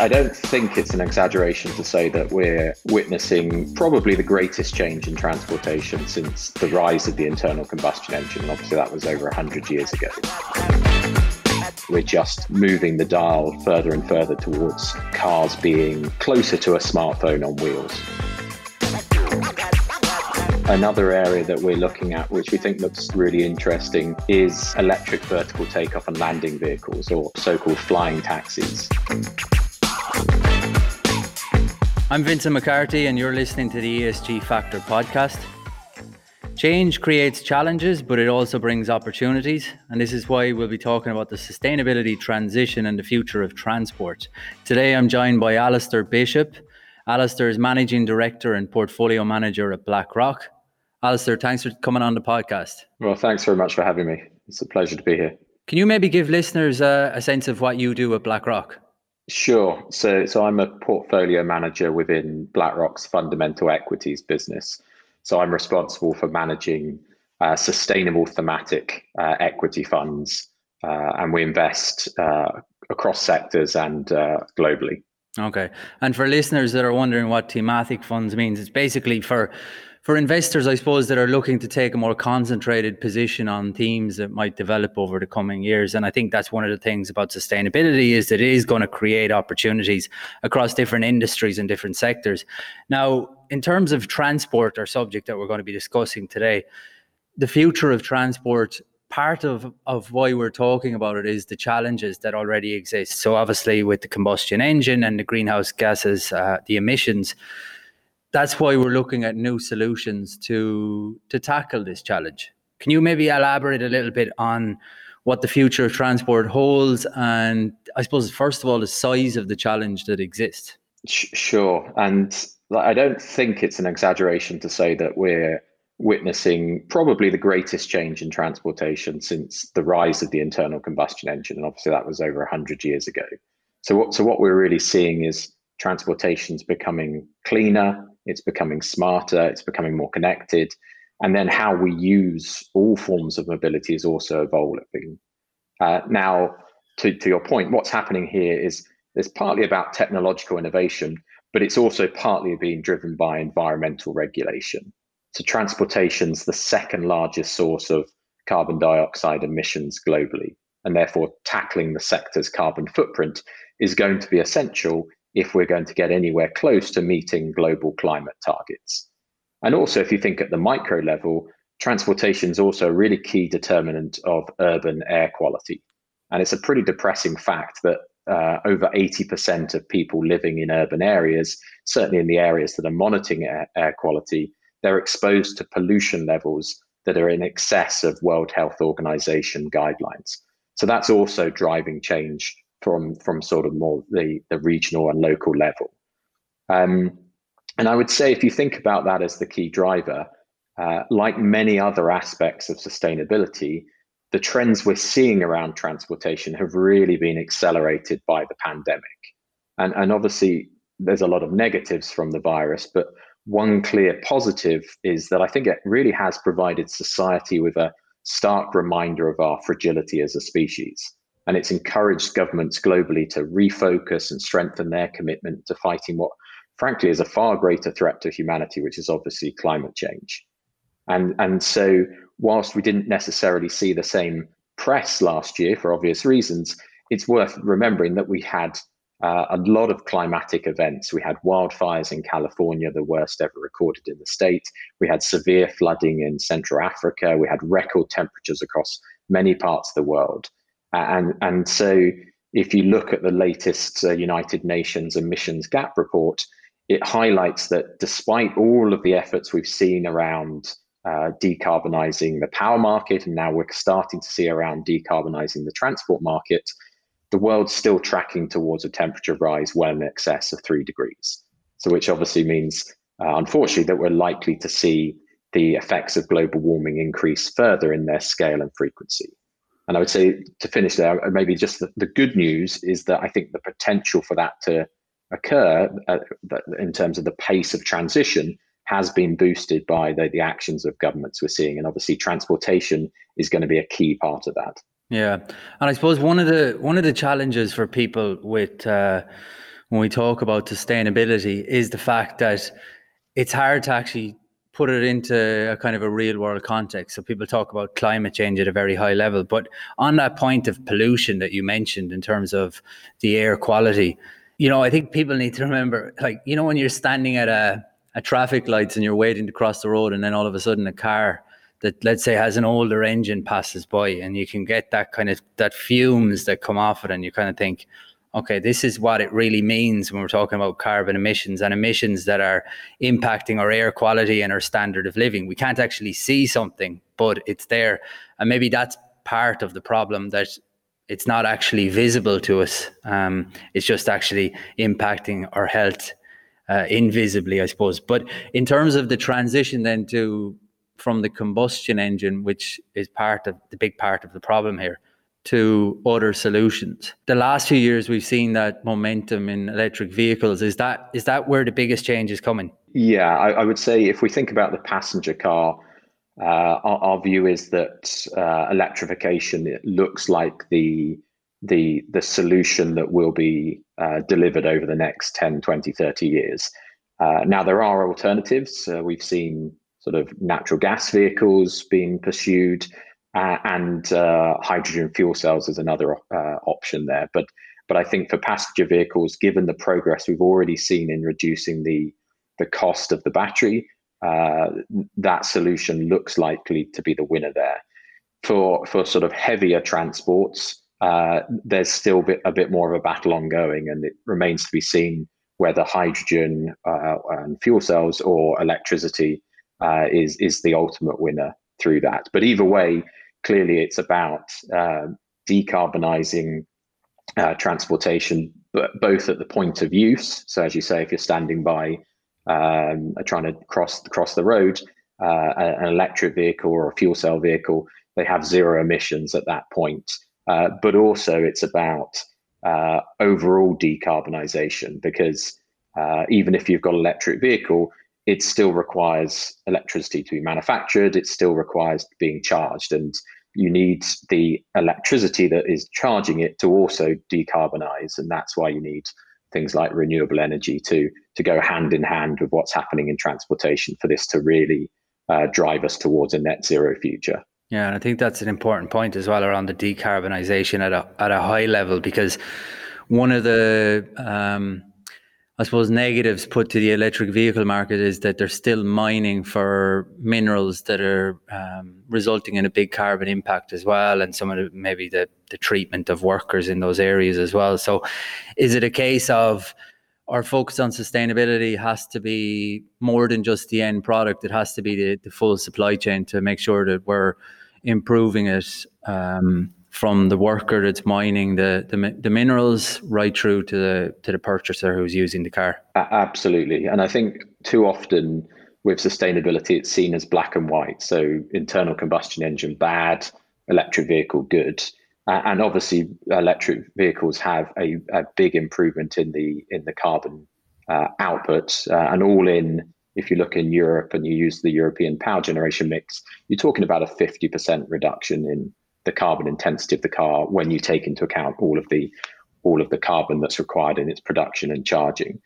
I don't think it's an exaggeration to say that we're witnessing probably the greatest change in transportation since the rise of the internal combustion engine. And obviously, that was over 100 years ago. We're just moving the dial further and further towards cars being closer to a smartphone on wheels. Another area that we're looking at, which we think looks really interesting, is electric vertical takeoff and landing vehicles, or so called flying taxis. I'm Vincent McCarthy, and you're listening to the ESG Factor podcast. Change creates challenges, but it also brings opportunities. And this is why we'll be talking about the sustainability transition and the future of transport. Today, I'm joined by Alastair Bishop. Alastair is Managing Director and Portfolio Manager at BlackRock. Alastair, thanks for coming on the podcast. Well, thanks very much for having me. It's a pleasure to be here. Can you maybe give listeners a, a sense of what you do at BlackRock? Sure. So, so I'm a portfolio manager within BlackRock's fundamental equities business. So I'm responsible for managing uh, sustainable thematic uh, equity funds, uh, and we invest uh, across sectors and uh, globally. Okay. And for listeners that are wondering what thematic funds means, it's basically for for investors, I suppose, that are looking to take a more concentrated position on themes that might develop over the coming years. And I think that's one of the things about sustainability is that it is going to create opportunities across different industries and different sectors. Now, in terms of transport, our subject that we're going to be discussing today, the future of transport part of of why we're talking about it is the challenges that already exist. So obviously, with the combustion engine and the greenhouse gases, uh, the emissions, that's why we're looking at new solutions to to tackle this challenge. Can you maybe elaborate a little bit on what the future of transport holds, and I suppose first of all the size of the challenge that exists? Sure, and I don't think it's an exaggeration to say that we're witnessing probably the greatest change in transportation since the rise of the internal combustion engine, and obviously that was over hundred years ago. So what so what we're really seeing is transportation's becoming cleaner, it's becoming smarter, it's becoming more connected. And then how we use all forms of mobility is also evolving. Uh, now, to, to your point, what's happening here is there's partly about technological innovation, but it's also partly being driven by environmental regulation. So, transportation's the second largest source of carbon dioxide emissions globally, and therefore tackling the sector's carbon footprint is going to be essential if we're going to get anywhere close to meeting global climate targets. And also, if you think at the micro level, transportation is also a really key determinant of urban air quality. And it's a pretty depressing fact that uh, over 80% of people living in urban areas, certainly in the areas that are monitoring air, air quality, they're exposed to pollution levels that are in excess of World Health Organization guidelines. So that's also driving change from from sort of more the the regional and local level. Um, and I would say if you think about that as the key driver, uh, like many other aspects of sustainability, the trends we're seeing around transportation have really been accelerated by the pandemic. And, and obviously, there's a lot of negatives from the virus, but one clear positive is that I think it really has provided society with a stark reminder of our fragility as a species and it's encouraged governments globally to refocus and strengthen their commitment to fighting what, frankly, is a far greater threat to humanity, which is obviously climate change. And, and so, whilst we didn't necessarily see the same press last year for obvious reasons, it's worth remembering that we had uh, a lot of climatic events. We had wildfires in California, the worst ever recorded in the state. We had severe flooding in Central Africa. We had record temperatures across many parts of the world. And, and so if you look at the latest uh, United Nations emissions gap report, it highlights that despite all of the efforts we've seen around uh, decarbonizing the power market, and now we're starting to see around decarbonizing the transport market, the world's still tracking towards a temperature rise well in excess of three degrees. So, which obviously means, uh, unfortunately, that we're likely to see the effects of global warming increase further in their scale and frequency. And I would say to finish there, uh, maybe just the, the good news is that I think the potential for that to occur uh, in terms of the pace of transition has been boosted by the, the actions of governments we're seeing. And obviously, transportation is going to be a key part of that. Yeah, and I suppose one of the one of the challenges for people with uh, when we talk about sustainability is the fact that it's hard to actually put it into a kind of a real world context. So people talk about climate change at a very high level, but on that point of pollution that you mentioned in terms of the air quality, you know, I think people need to remember, like, you know, when you're standing at a, a traffic lights and you're waiting to cross the road, and then all of a sudden a car that let's say has an older engine passes by, and you can get that kind of that fumes that come off it, and you kind of think, okay, this is what it really means when we're talking about carbon emissions and emissions that are impacting our air quality and our standard of living. We can't actually see something, but it's there. And maybe that's part of the problem that it's not actually visible to us. Um, it's just actually impacting our health uh, invisibly, I suppose. But in terms of the transition then to from the combustion engine, which is part of the big part of the problem here, to other solutions. The last few years we've seen that momentum in electric vehicles. Is that is that where the biggest change is coming? Yeah, I, I would say if we think about the passenger car, uh, our, our, view is that uh, electrification looks like the the the solution that will be uh, delivered over the next 10, 20, 30 years. Uh, now there are alternatives. Uh, we've seen sort of natural gas vehicles being pursued uh, and uh, hydrogen fuel cells is another uh, option there. But but I think for passenger vehicles, given the progress we've already seen in reducing the the cost of the battery, uh, that solution looks likely to be the winner there. For for sort of heavier transports, uh, there's still bit, a bit more of a battle ongoing, and it remains to be seen whether hydrogen uh, and fuel cells or electricity is is the ultimate winner through that. But either way, clearly it's about uh, decarbonizing uh, transportation, but both at the point of use. So, as you say, if you're standing by um, trying to cross cross the road, uh, an electric vehicle or a fuel cell vehicle, they have zero emissions at that point. Uh, but also, it's about uh, overall decarbonization because uh, even if you've got an electric vehicle, it still requires electricity to be manufactured. It still requires being charged, and you need the electricity that is charging it to also decarbonize, and that's why you need things like renewable energy to to go hand in hand with what's happening in transportation for this to really uh, drive us towards a net zero future. Yeah, and I think that's an important point as well around the decarbonisation at a at a high level because one of the um, I suppose negatives put to the electric vehicle market is that they're still mining for minerals that are um, resulting in a big carbon impact as well, and some of the, maybe the, the treatment of workers in those areas as well. So, is it a case of our focus on sustainability has to be more than just the end product? It has to be the, the full supply chain to make sure that we're improving it. Um, from the worker that's mining the, the, the minerals right through to the to the purchaser who's using the car. Absolutely, and I think too often with sustainability, it's seen as black and white. So internal combustion engine bad, electric vehicle good, uh, and obviously electric vehicles have a, a big improvement in the in the carbon uh, output, uh, and all in. If you look in Europe and you use the European power generation mix, you're talking about a 50% reduction in the carbon intensity of the car when you take into account all of the all of the carbon that's required in its production and charging.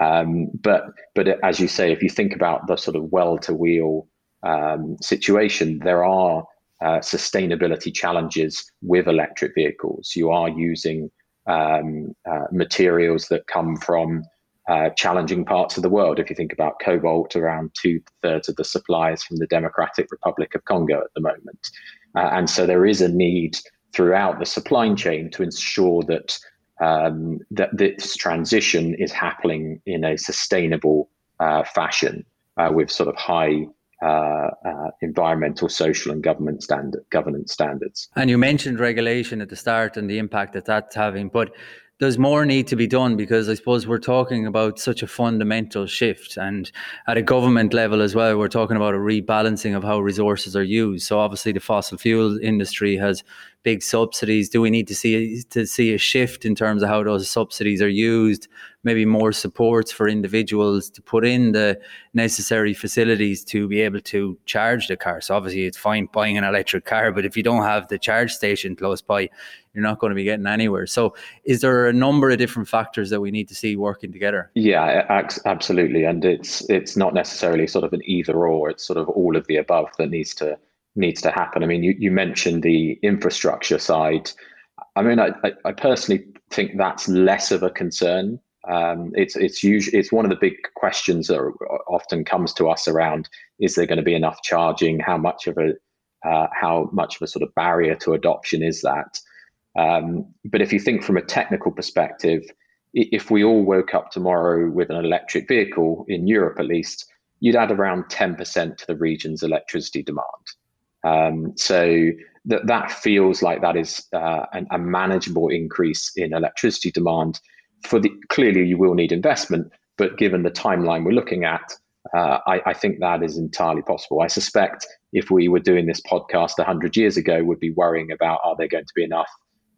Um, but but as you say, if you think about the sort of well to wheel um, situation, there are uh, sustainability challenges with electric vehicles. You are using um, uh, materials that come from uh, challenging parts of the world. If you think about cobalt, around two thirds of the supply is from the Democratic Republic of Congo at the moment. Uh, and so there is a need throughout the supply chain to ensure that um, that this transition is happening in a sustainable uh, fashion uh, with sort of high uh, uh, environmental, social, and government standard governance standards. And you mentioned regulation at the start and the impact that that's having, but there's more need to be done because I suppose we're talking about such a fundamental shift. And at a government level as well, we're talking about a rebalancing of how resources are used. So obviously the fossil fuel industry has big subsidies? Do we need to see to see a shift in terms of how those subsidies are used? Maybe more supports for individuals to put in the necessary facilities to be able to charge the car. So obviously, it's fine buying an electric car, but if you don't have the charge station close by, you're not going to be getting anywhere. So, is there a number of different factors that we need to see working together? Yeah, absolutely, and it's it's not necessarily sort of an either or. It's sort of all of the above that needs to needs to happen. I mean, you, you mentioned the infrastructure side. I mean, I, I personally think that's less of a concern. Um, it's it's usually it's one of the big questions that often comes to us around: is there going to be enough charging? How much of a uh, how much of a sort of barrier to adoption is that? Um, but if you think from a technical perspective, if we all woke up tomorrow with an electric vehicle in Europe, at least, you'd add around 10% to the region's electricity demand. Um, so that that feels like that is uh, an, a manageable increase in electricity demand. For the clearly, you will need investment, but given the timeline we're looking at, uh, I, I, think that is entirely possible. I suspect if we were doing this podcast 100 years ago, we'd be worrying about are there going to be enough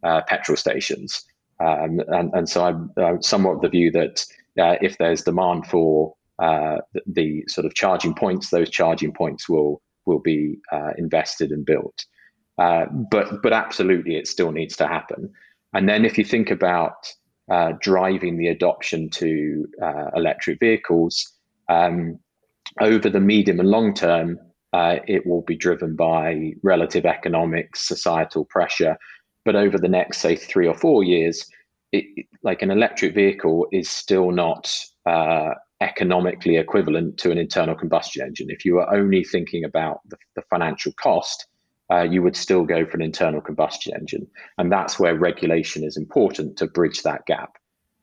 uh, petrol stations? Um, and, and so I'm somewhat of the view that uh, if there's demand for uh, the, sort of charging points, those charging points will will be uh, invested and built. Uh, but but absolutely, it still needs to happen. And then if you think about uh, driving the adoption to uh, electric vehicles um, over the medium and long term, uh, it will be driven by relative economics, societal pressure. But over the next, say, three or four years, it, like an electric vehicle is still not uh, economically equivalent to an internal combustion engine. If you were only thinking about the, the financial cost, uh, you would still go for an internal combustion engine. And that's where regulation is important to bridge that gap.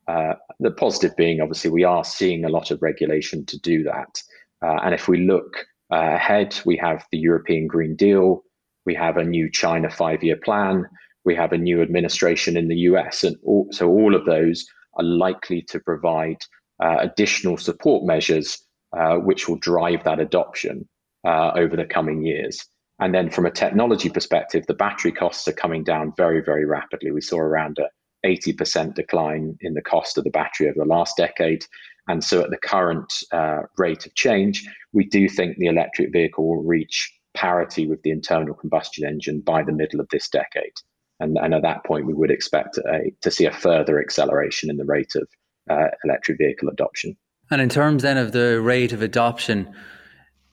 Uh, the positive being, obviously, we are seeing a lot of regulation to do that. Uh, and if we look uh, ahead, we have the European Green Deal, we have a new China five year plan, we have a new administration in the US. And all, so all of those are likely to provide uh, additional support measures uh, which will drive that adoption uh, over the coming years. And then from a technology perspective, the battery costs are coming down very, very rapidly. We saw around a 80% decline in the cost of the battery over the last decade. And so, at the current uh, rate of change, we do think the electric vehicle will reach parity with the internal combustion engine by the middle of this decade. And, and at that point, we would expect a, to see a further acceleration in the rate of uh, electric vehicle adoption. And in terms then of the rate of adoption,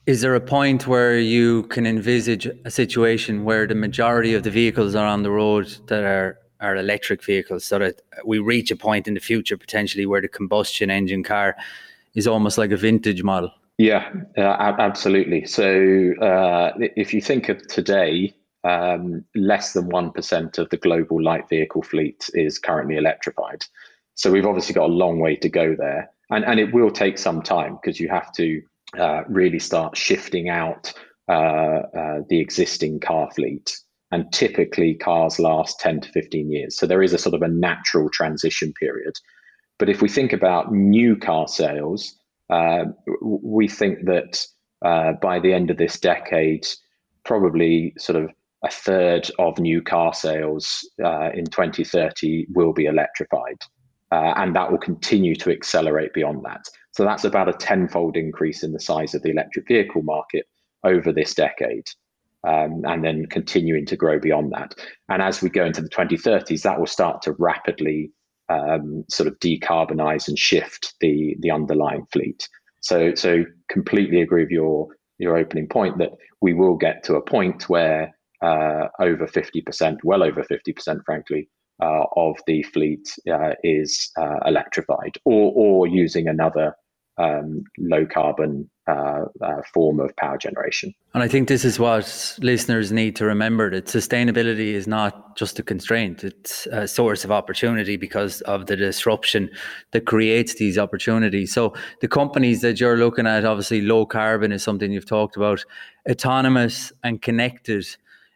is there a point where you can envisage a situation where the majority of the vehicles are on the road that are are electric vehicles, so that we reach a point in the future potentially where the combustion engine car is almost like a vintage model? Yeah, uh, absolutely. So uh, if you think of today, um, less than 1% of the global light vehicle fleet is currently electrified. So we've obviously got a long way to go there. And, and it will take some time because you have to uh, really start shifting out uh, uh, the existing car fleet. And typically, cars last 10 to 15 years. So there is a sort of a natural transition period. But if we think about new car sales, uh, we think that uh, by the end of this decade, probably sort of a third of new car sales uh, in 2030 will be electrified uh, and that will continue to accelerate beyond that. So that's about a tenfold increase in the size of the electric vehicle market over this decade. Um, and then continuing to grow beyond that. And as we go into the 2030s, that will start to rapidly um, sort of decarbonize and shift the the underlying fleet. So so completely agree with your your opening point that we will get to a point where uh, over 50%, well over 50%, frankly, uh, of the fleet uh, is uh, electrified or, or using another um, low carbon uh, uh, form of power generation. And I think this is what listeners need to remember that sustainability is not just a constraint, it's a source of opportunity because of the disruption that creates these opportunities. So, the companies that you're looking at, obviously, low carbon is something you've talked about, autonomous and connected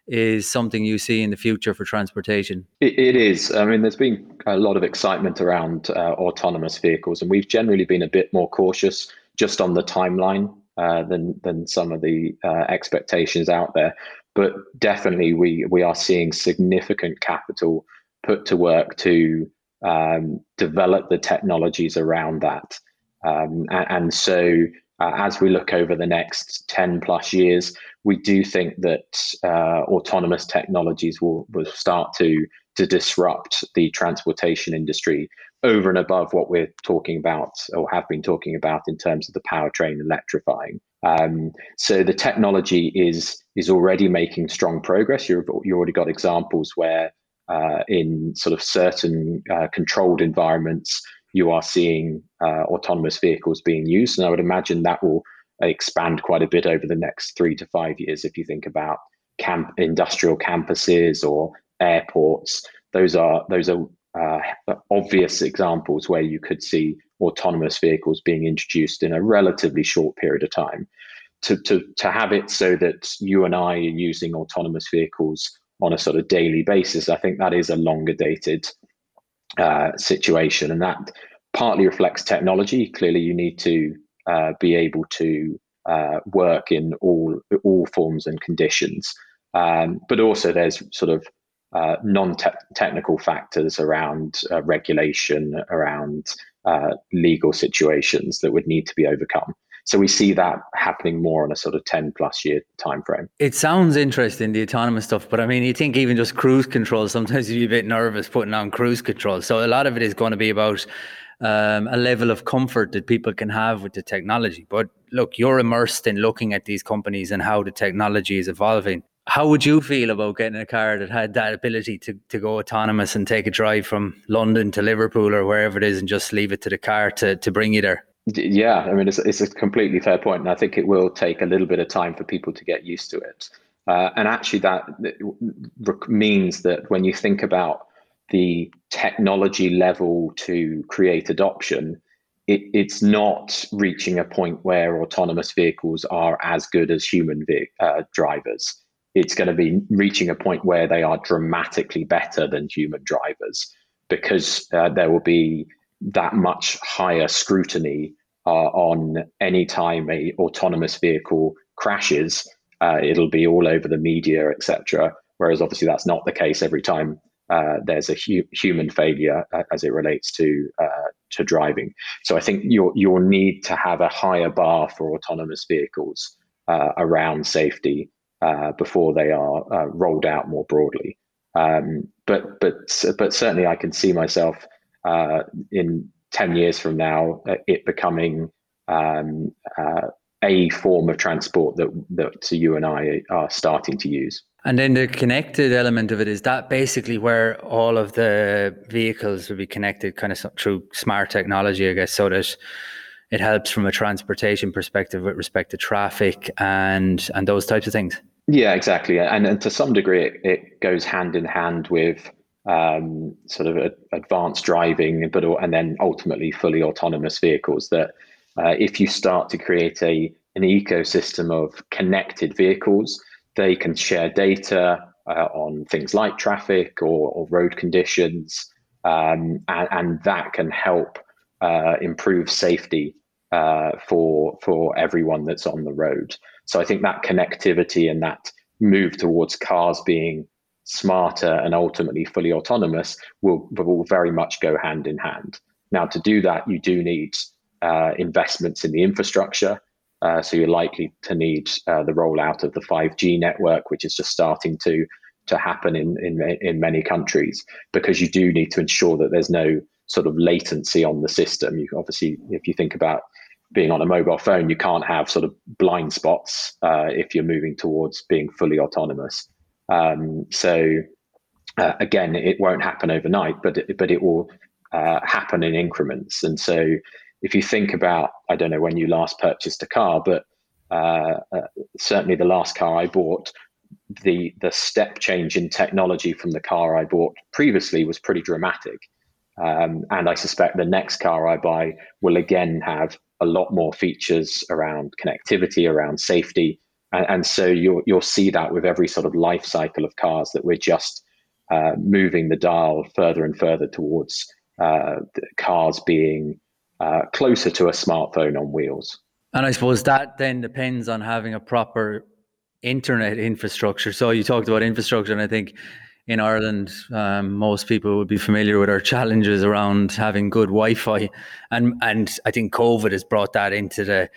is something you see in the future for transportation? it, it is. I mean, there's been a lot of excitement around uh, autonomous vehicles, and we've generally been a bit more cautious just on the timeline uh, than than some of the uh, expectations out there. but definitely we we are seeing significant capital put to work to um, develop the technologies around that. Um, and, and, so, uh, as we look over the next 10 plus years, we do think that uh, autonomous technologies will, will start to, to disrupt the transportation industry over and above what we're talking about or have been talking about in terms of the powertrain electrifying. Um, so the technology is is already making strong progress. You've you already got examples where uh, in sort of certain uh, controlled environments, you are seeing uh, autonomous vehicles being used. And I would imagine that will expand quite a bit over the next three to five years. If you think about camp, industrial campuses or airports, those are those are uh, obvious examples where you could see autonomous vehicles being introduced in a relatively short period of time. To, to, to have it so that you and I are using autonomous vehicles on a sort of daily basis, I think that is a longer dated uh, situation. And that partly reflects technology. Clearly, you need to uh, be able to uh, work in all, all forms and conditions. Um, but also, there's sort of uh, non-technical factors around uh, regulation, around legal situations that would need to be overcome. So we see that happening more on a sort of 10 plus year time frame. It sounds interesting, the autonomous stuff, but I mean, you think even just cruise control, sometimes you're a bit nervous putting on cruise control. So a lot of it is going to be about um, a level of comfort that people can have with the technology. But look, you're immersed in looking at these companies and how the technology is evolving. How would you feel about getting a car that had that ability to, to go autonomous and take a drive from London to Liverpool or wherever it is and just leave it to the car to, to bring you there? Yeah, I mean, it's, it's a completely fair point, and I think it will take a little bit of time for people to get used to it. Uh, and actually, that means that when you think about the technology level to create adoption, it, it's not reaching a point where autonomous vehicles are as good as human ve- uh, drivers. It's going to be reaching a point where they are dramatically better than human drivers because uh, there will be that much higher scrutiny uh, on any time a autonomous vehicle crashes. Uh, it'll be all over the media, etc. Whereas obviously that's not the case every time uh, there's a hu- human failure uh, as it relates to uh, to driving. So I think you'll you'll need to have a higher bar for autonomous vehicles uh, around safety before they are rolled out more broadly. Um, but but but certainly I can see myself in 10 years from now, uh, it becoming um, uh, a form of transport that, that you and I are starting to use. And then the connected element of it is that basically where all of the vehicles will be connected kind of through smart technology, I guess, so that it helps from a transportation perspective with respect to traffic and and those types of things. Yeah, exactly. And, and to some degree, it, it goes hand in hand with um, sort of a, advanced driving, but and then ultimately fully autonomous vehicles. That uh, if you start to create a an ecosystem of connected vehicles, they can share data uh, on things like traffic or, or road conditions, um, and, and, that can help uh, improve safety uh, for for everyone that's on the road. So I think that connectivity and that move towards cars being smarter and ultimately fully autonomous will, will very much go hand in hand. Now, to do that, you do need uh, investments in the infrastructure. Uh, so you're likely to need uh, the rollout of the 5G network, which is just starting to to happen in, in in many countries, because you do need to ensure that there's no sort of latency on the system. You obviously, if you think about being on a mobile phone, you can't have sort of blind spots uh, if you're moving towards being fully autonomous. Um, so uh, again, it won't happen overnight, but it, but it will uh, happen in increments. And so if you think about, I don't know when you last purchased a car, but uh, uh certainly the last car I bought, the the step change in technology from the car I bought previously was pretty dramatic. Um, and I suspect the next car I buy will again have a lot more features around connectivity, around safety, and, and so you'll you'll see that with every sort of life cycle of cars that we're just uh, moving the dial further and further towards uh, cars being uh, closer to a smartphone on wheels. And I suppose that then depends on having a proper internet infrastructure. So you talked about infrastructure, and I think in Ireland, um, most people would be familiar with our challenges around having good Wi-Fi, and and I think COVID has brought that into the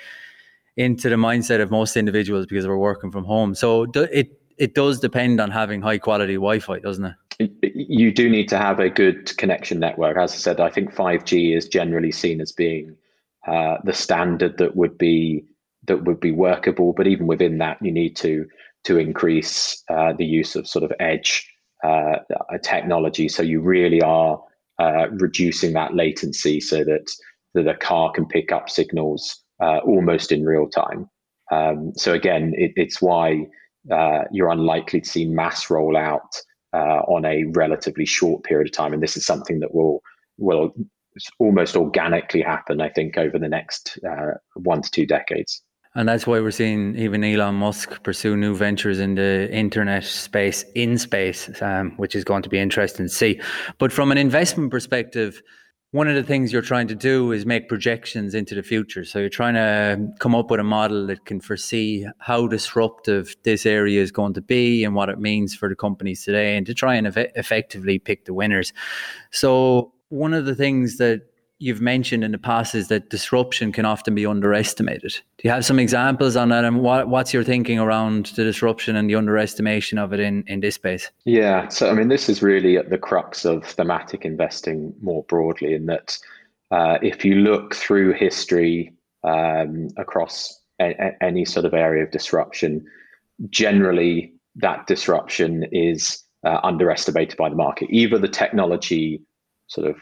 into the mindset of most individuals because we're working from home. So it it does depend on having high quality Wi-Fi, doesn't it? You do need to have a good connection network. As I said, I think 5G is generally seen as being uh, the standard that would be that would be workable. But even within that, you need to to increase uh, the use of sort of edge uh, technology. So you really are uh, reducing that latency so that that a car can pick up signals uh, almost in real time. Um, so again, it, it's why uh, you're unlikely to see mass rollout uh, on a relatively short period of time, and this is something that will will almost organically happen, I think, over the next uh, one to two decades. And that's why we're seeing even Elon Musk pursue new ventures in the internet space, in space, um, which is going to be interesting to see. But from an investment perspective, one of the things you're trying to do is make projections into the future. So you're trying to come up with a model that can foresee how disruptive this area is going to be and what it means for the companies today, and to try and eff- effectively pick the winners. So one of the things that you've mentioned in the past is that disruption can often be underestimated. Do you have some examples on that? And what, what's your thinking around the disruption and the underestimation of it in, in this space? Yeah. So, I mean, this is really at the crux of thematic investing more broadly, in that uh, if you look through history um, across a, a, any sort of area of disruption, generally that disruption is uh, underestimated by the market. Either the technology sort of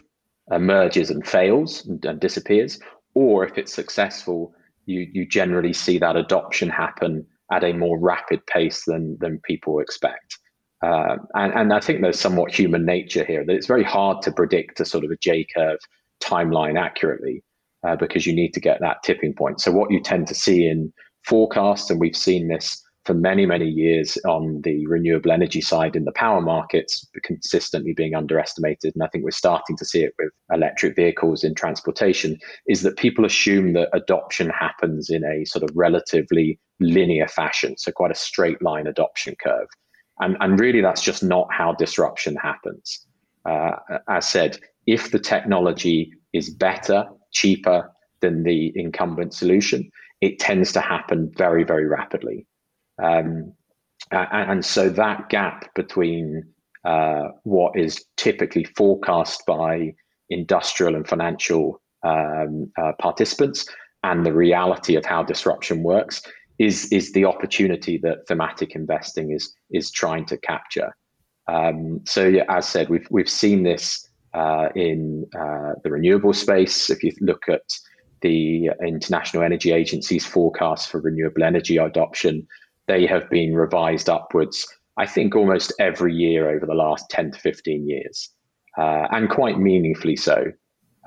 emerges and fails and, and disappears, or if it's successful, you you generally see that adoption happen at a more rapid pace than than people expect. Uh, and, and I think there's somewhat human nature here that it's very hard to predict a sort of a J curve timeline accurately uh, because you need to get that tipping point. So what you tend to see in forecasts, and we've seen this for many, many years on the renewable energy side in the power markets, consistently being underestimated. And I think we're starting to see it with electric vehicles in transportation, is that people assume that adoption happens in a sort of relatively linear fashion. So quite a straight line adoption curve. And, and really, that's just not how disruption happens. Uh, as said, if the technology is better, cheaper than the incumbent solution, it tends to happen very, very rapidly. Um, and, and, so that gap between uh, what is typically forecast by industrial and financial um, uh, participants and the reality of how disruption works is is the opportunity that thematic investing is is trying to capture. Um, so yeah, as said, we've we've seen this uh, in uh, the renewable space. If you look at the International Energy Agency's forecast for renewable energy adoption, they have been revised upwards, I think, almost every year over the last 10 to 15 years, uh, and quite meaningfully so.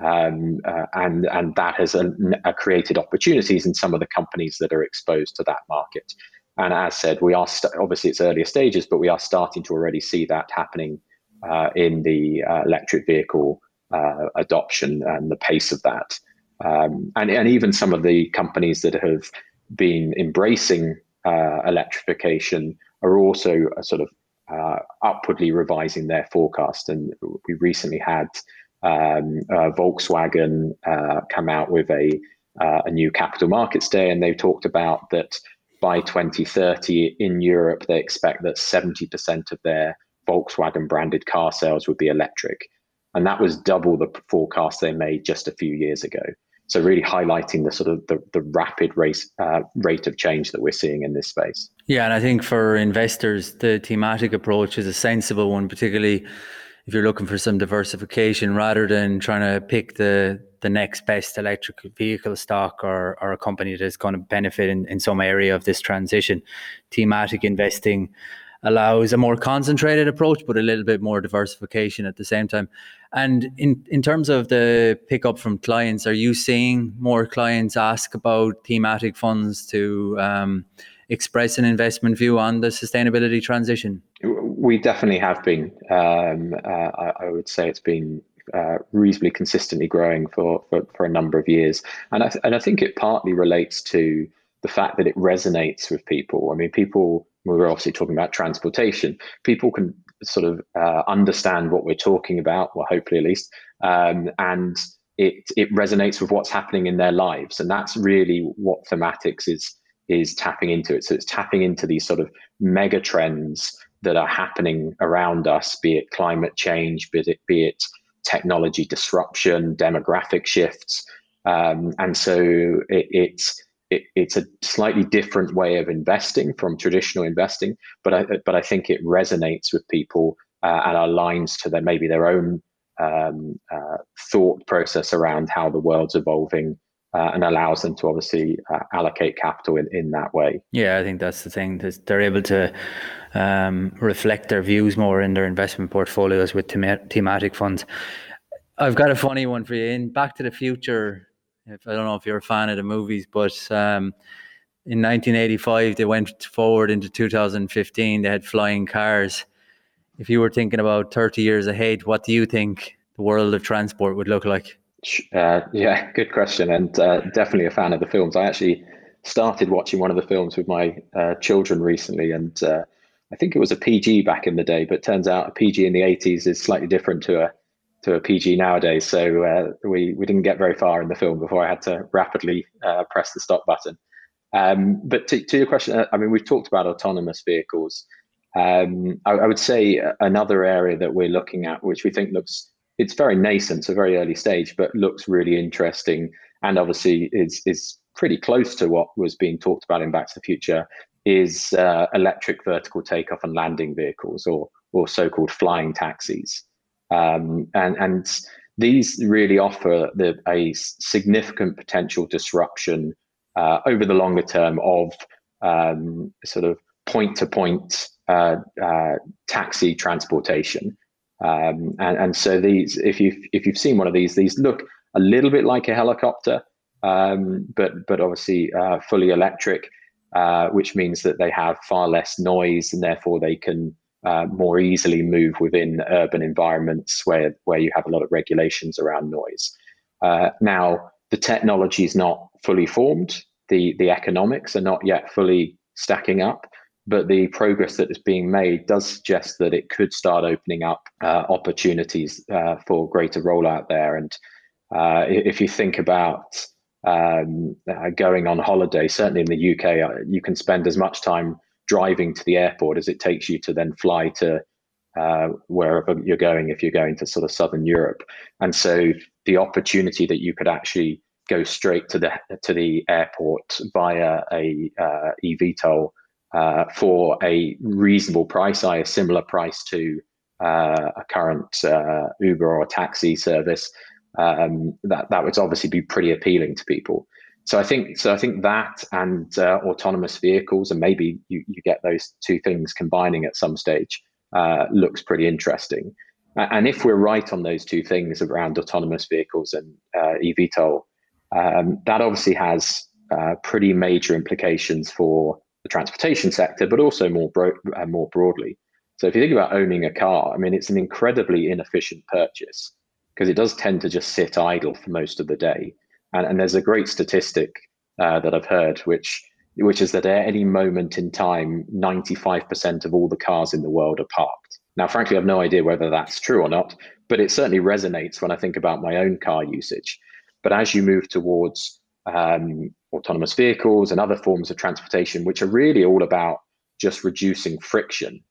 Um, uh, and and that has uh, created opportunities in some of the companies that are exposed to that market. And as said, we are st- obviously it's earlier stages, but we are starting to already see that happening uh, in the uh, electric vehicle uh, adoption and the pace of that. Um, and, and even some of the companies that have been embracing uh, electrification are also uh, sort of uh, upwardly revising their forecast. And we recently had um, Volkswagen uh, come out with a, uh, a new capital markets day, and they talked about that by 2030 in Europe, they expect that 70% of their Volkswagen branded car sales would be electric. And that was double the forecast they made just a few years ago. So really highlighting the sort of the, the rapid race, uh, rate of change that we're seeing in this space. Yeah, and I think for investors, the thematic approach is a sensible one, particularly if you're looking for some diversification rather than trying to pick the the next best electric vehicle stock or, or a company that's going to benefit in, in some area of this transition. Thematic investing allows a more concentrated approach, but a little bit more diversification at the same time. And in, in terms of the pickup from clients, are you seeing more clients ask about thematic funds to um, express an investment view on the sustainability transition? We definitely have been. Um, uh, I, I, would say it's been uh, reasonably consistently growing for, for, for, a number of years. And I, th- and I think it partly relates to the fact that it resonates with people. I mean, people, we were obviously talking about transportation, people can sort of uh, understand what we're talking about, well, hopefully at least, um, and it, it resonates with what's happening in their lives. And that's really what thematics is, is tapping into it. So it's tapping into these sort of mega trends that are happening around us, be it climate change, be it, be it technology disruption, demographic shifts. Um, and so it, it's it, it's a slightly different way of investing from traditional investing, but I, but I think it resonates with people uh, and aligns to their maybe their own um, uh, thought process around how the world's evolving uh, and allows them to obviously uh, allocate capital in, in that way. Yeah, I think that's the thing. They're able to um, reflect their views more in their investment portfolios with thematic funds. I've got a funny one for you. In Back to the Future, if I don't know if you're a fan of the movies, but um, in 1985 they went forward into 2015. They had flying cars. If you were thinking about 30 years ahead, what do you think the world of transport would look like? Uh, yeah, good question, and uh, definitely a fan of the films. I actually started watching one of the films with my uh, children recently, and uh, I think it was a PG back in the day, but turns out a PG in the 80s is slightly different to a to a PG nowadays. So uh, we we didn't get very far in the film before I had to rapidly uh, press the stop button. Um, but to, to, your question, I mean, we've talked about autonomous vehicles. Um, I, I, would say another area that we're looking at, which we think looks it's very nascent, a very early stage, but looks really interesting, and obviously is is pretty close to what was being talked about in Back to the Future, is uh, electric vertical takeoff and landing vehicles, or or so-called flying taxis. Um, and, and these really offer the, a significant potential disruption uh, over the longer term of um, sort of point to point taxi transportation. Um, and, and so these, if you've, if you've seen one of these, these look a little bit like a helicopter, um, but, but obviously uh, fully electric, uh, which means that they have far less noise and therefore they can uh, more easily move within urban environments where, where you have a lot of regulations around noise. Uh, now, the technology is not fully formed, the, the economics are not yet fully stacking up, but the progress that is being made does suggest that it could start opening up uh, opportunities uh, for greater rollout there. And uh, if you think about um, uh, going on holiday, certainly in the UK, you can spend as much time driving to the airport as it takes you to then fly to uh, wherever you're going if you're going to sort of southern Europe. And so the opportunity that you could actually go straight to the to the airport via a uh, eVTOL uh, for a reasonable price, i a similar price to uh, a current uh, Uber or taxi service, um, that that would obviously be pretty appealing to people so I think so. I think that and uh, autonomous vehicles, and maybe you, you get those two things combining at some stage, uh, looks pretty interesting. And if we're right on those two things around autonomous vehicles and uh, eVTOL, um, that obviously has uh, pretty major implications for the transportation sector, but also more bro- uh, more broadly. So if you think about owning a car, I mean, it's an incredibly inefficient purchase because it does tend to just sit idle for most of the day. And, and there's a great statistic uh, that I've heard, which which is that at any moment in time, 95% of all the cars in the world are parked. Now, frankly, I have no idea whether that's true or not, but it certainly resonates when I think about my own car usage. But as you move towards um, autonomous vehicles and other forms of transportation, which are really all about just reducing friction,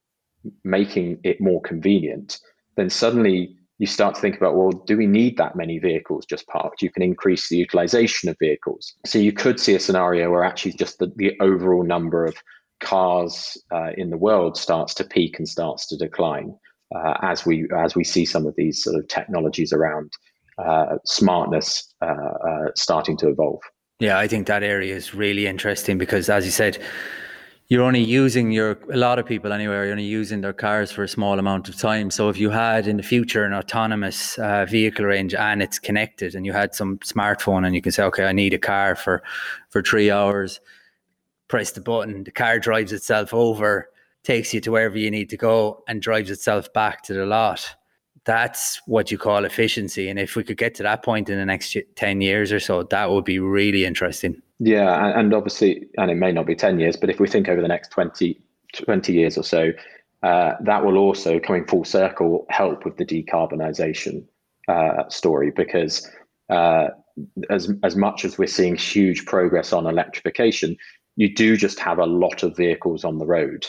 making it more convenient, then suddenly you start to think about, well, do we need that many vehicles just parked? You can increase the utilization of vehicles. So you could see a scenario where actually just the, the overall number of cars uh, in the world starts to peak and starts to decline uh, as we as we see some of these sort of technologies around uh, smartness uh, uh, starting to evolve. Yeah, I think that area is really interesting because, as you said, you're only using your a lot of people anyway are only using their cars for a small amount of time. So if you had in the future an autonomous uh, vehicle range and it's connected and you had some smartphone and you can say okay i need a car for for three hours press the button the car drives itself over takes you to wherever you need to go and drives itself back to the lot. That's what you call efficiency. And if we could get to that point in the next 10 years or so that would be really interesting Yeah, and obviously, and it may not be 10 years, but if we think over the next 20, 20 years or so, uh, that will also, coming full circle, help with the decarbonisation uh, story because uh, as as much as we're seeing huge progress on electrification, you do just have a lot of vehicles on the road,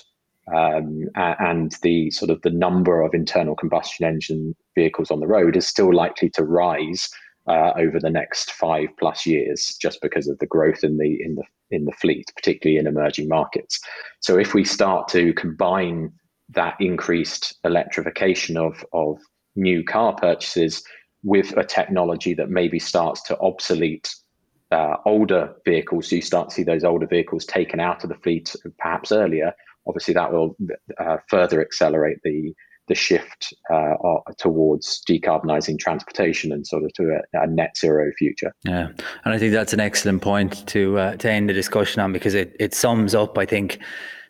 um, and the sort of the number of internal combustion engine vehicles on the road is still likely to rise uh, over the next five plus years, just because of the growth in the in the in the fleet, particularly in emerging markets. So if we start to combine that increased electrification of of new car purchases with a technology that maybe starts to obsolete uh, older vehicles, so you start to see those older vehicles taken out of the fleet perhaps earlier. Obviously, that will uh, further accelerate the the shift uh, towards decarbonising transportation and sort of to a, a, net zero future. Yeah, and I think that's an excellent point to uh, to end the discussion on because it it sums up, I think,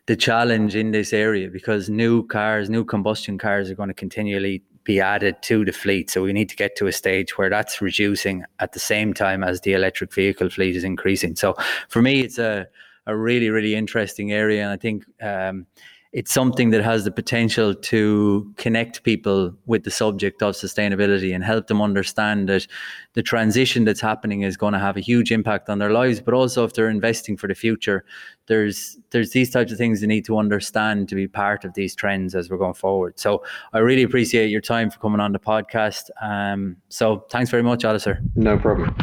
the challenge in this area because new cars, new combustion cars, are going to continually be added to the fleet. So we need to get to a stage where that's reducing at the same time as the electric vehicle fleet is increasing. So for me, it's a a really really interesting area, and I think. Um, it's something that has the potential to connect people with the subject of sustainability and help them understand that the transition that's happening is going to have a huge impact on their lives but also if they're investing for the future there's there's these types of things they need to understand to be part of these trends as we're going forward. So i really appreciate your time for coming on the podcast. Um, so thanks very much Alastair. No problem.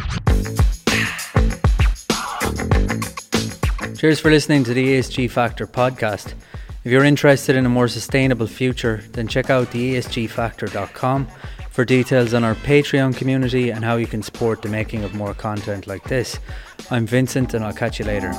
Cheers for listening to the ESG Factor podcast if you're interested in a more sustainable future, then check out the ESGfactor.com for details on our Patreon community and how you can support the making of more content like this. I'm Vincent, and I'll catch you later.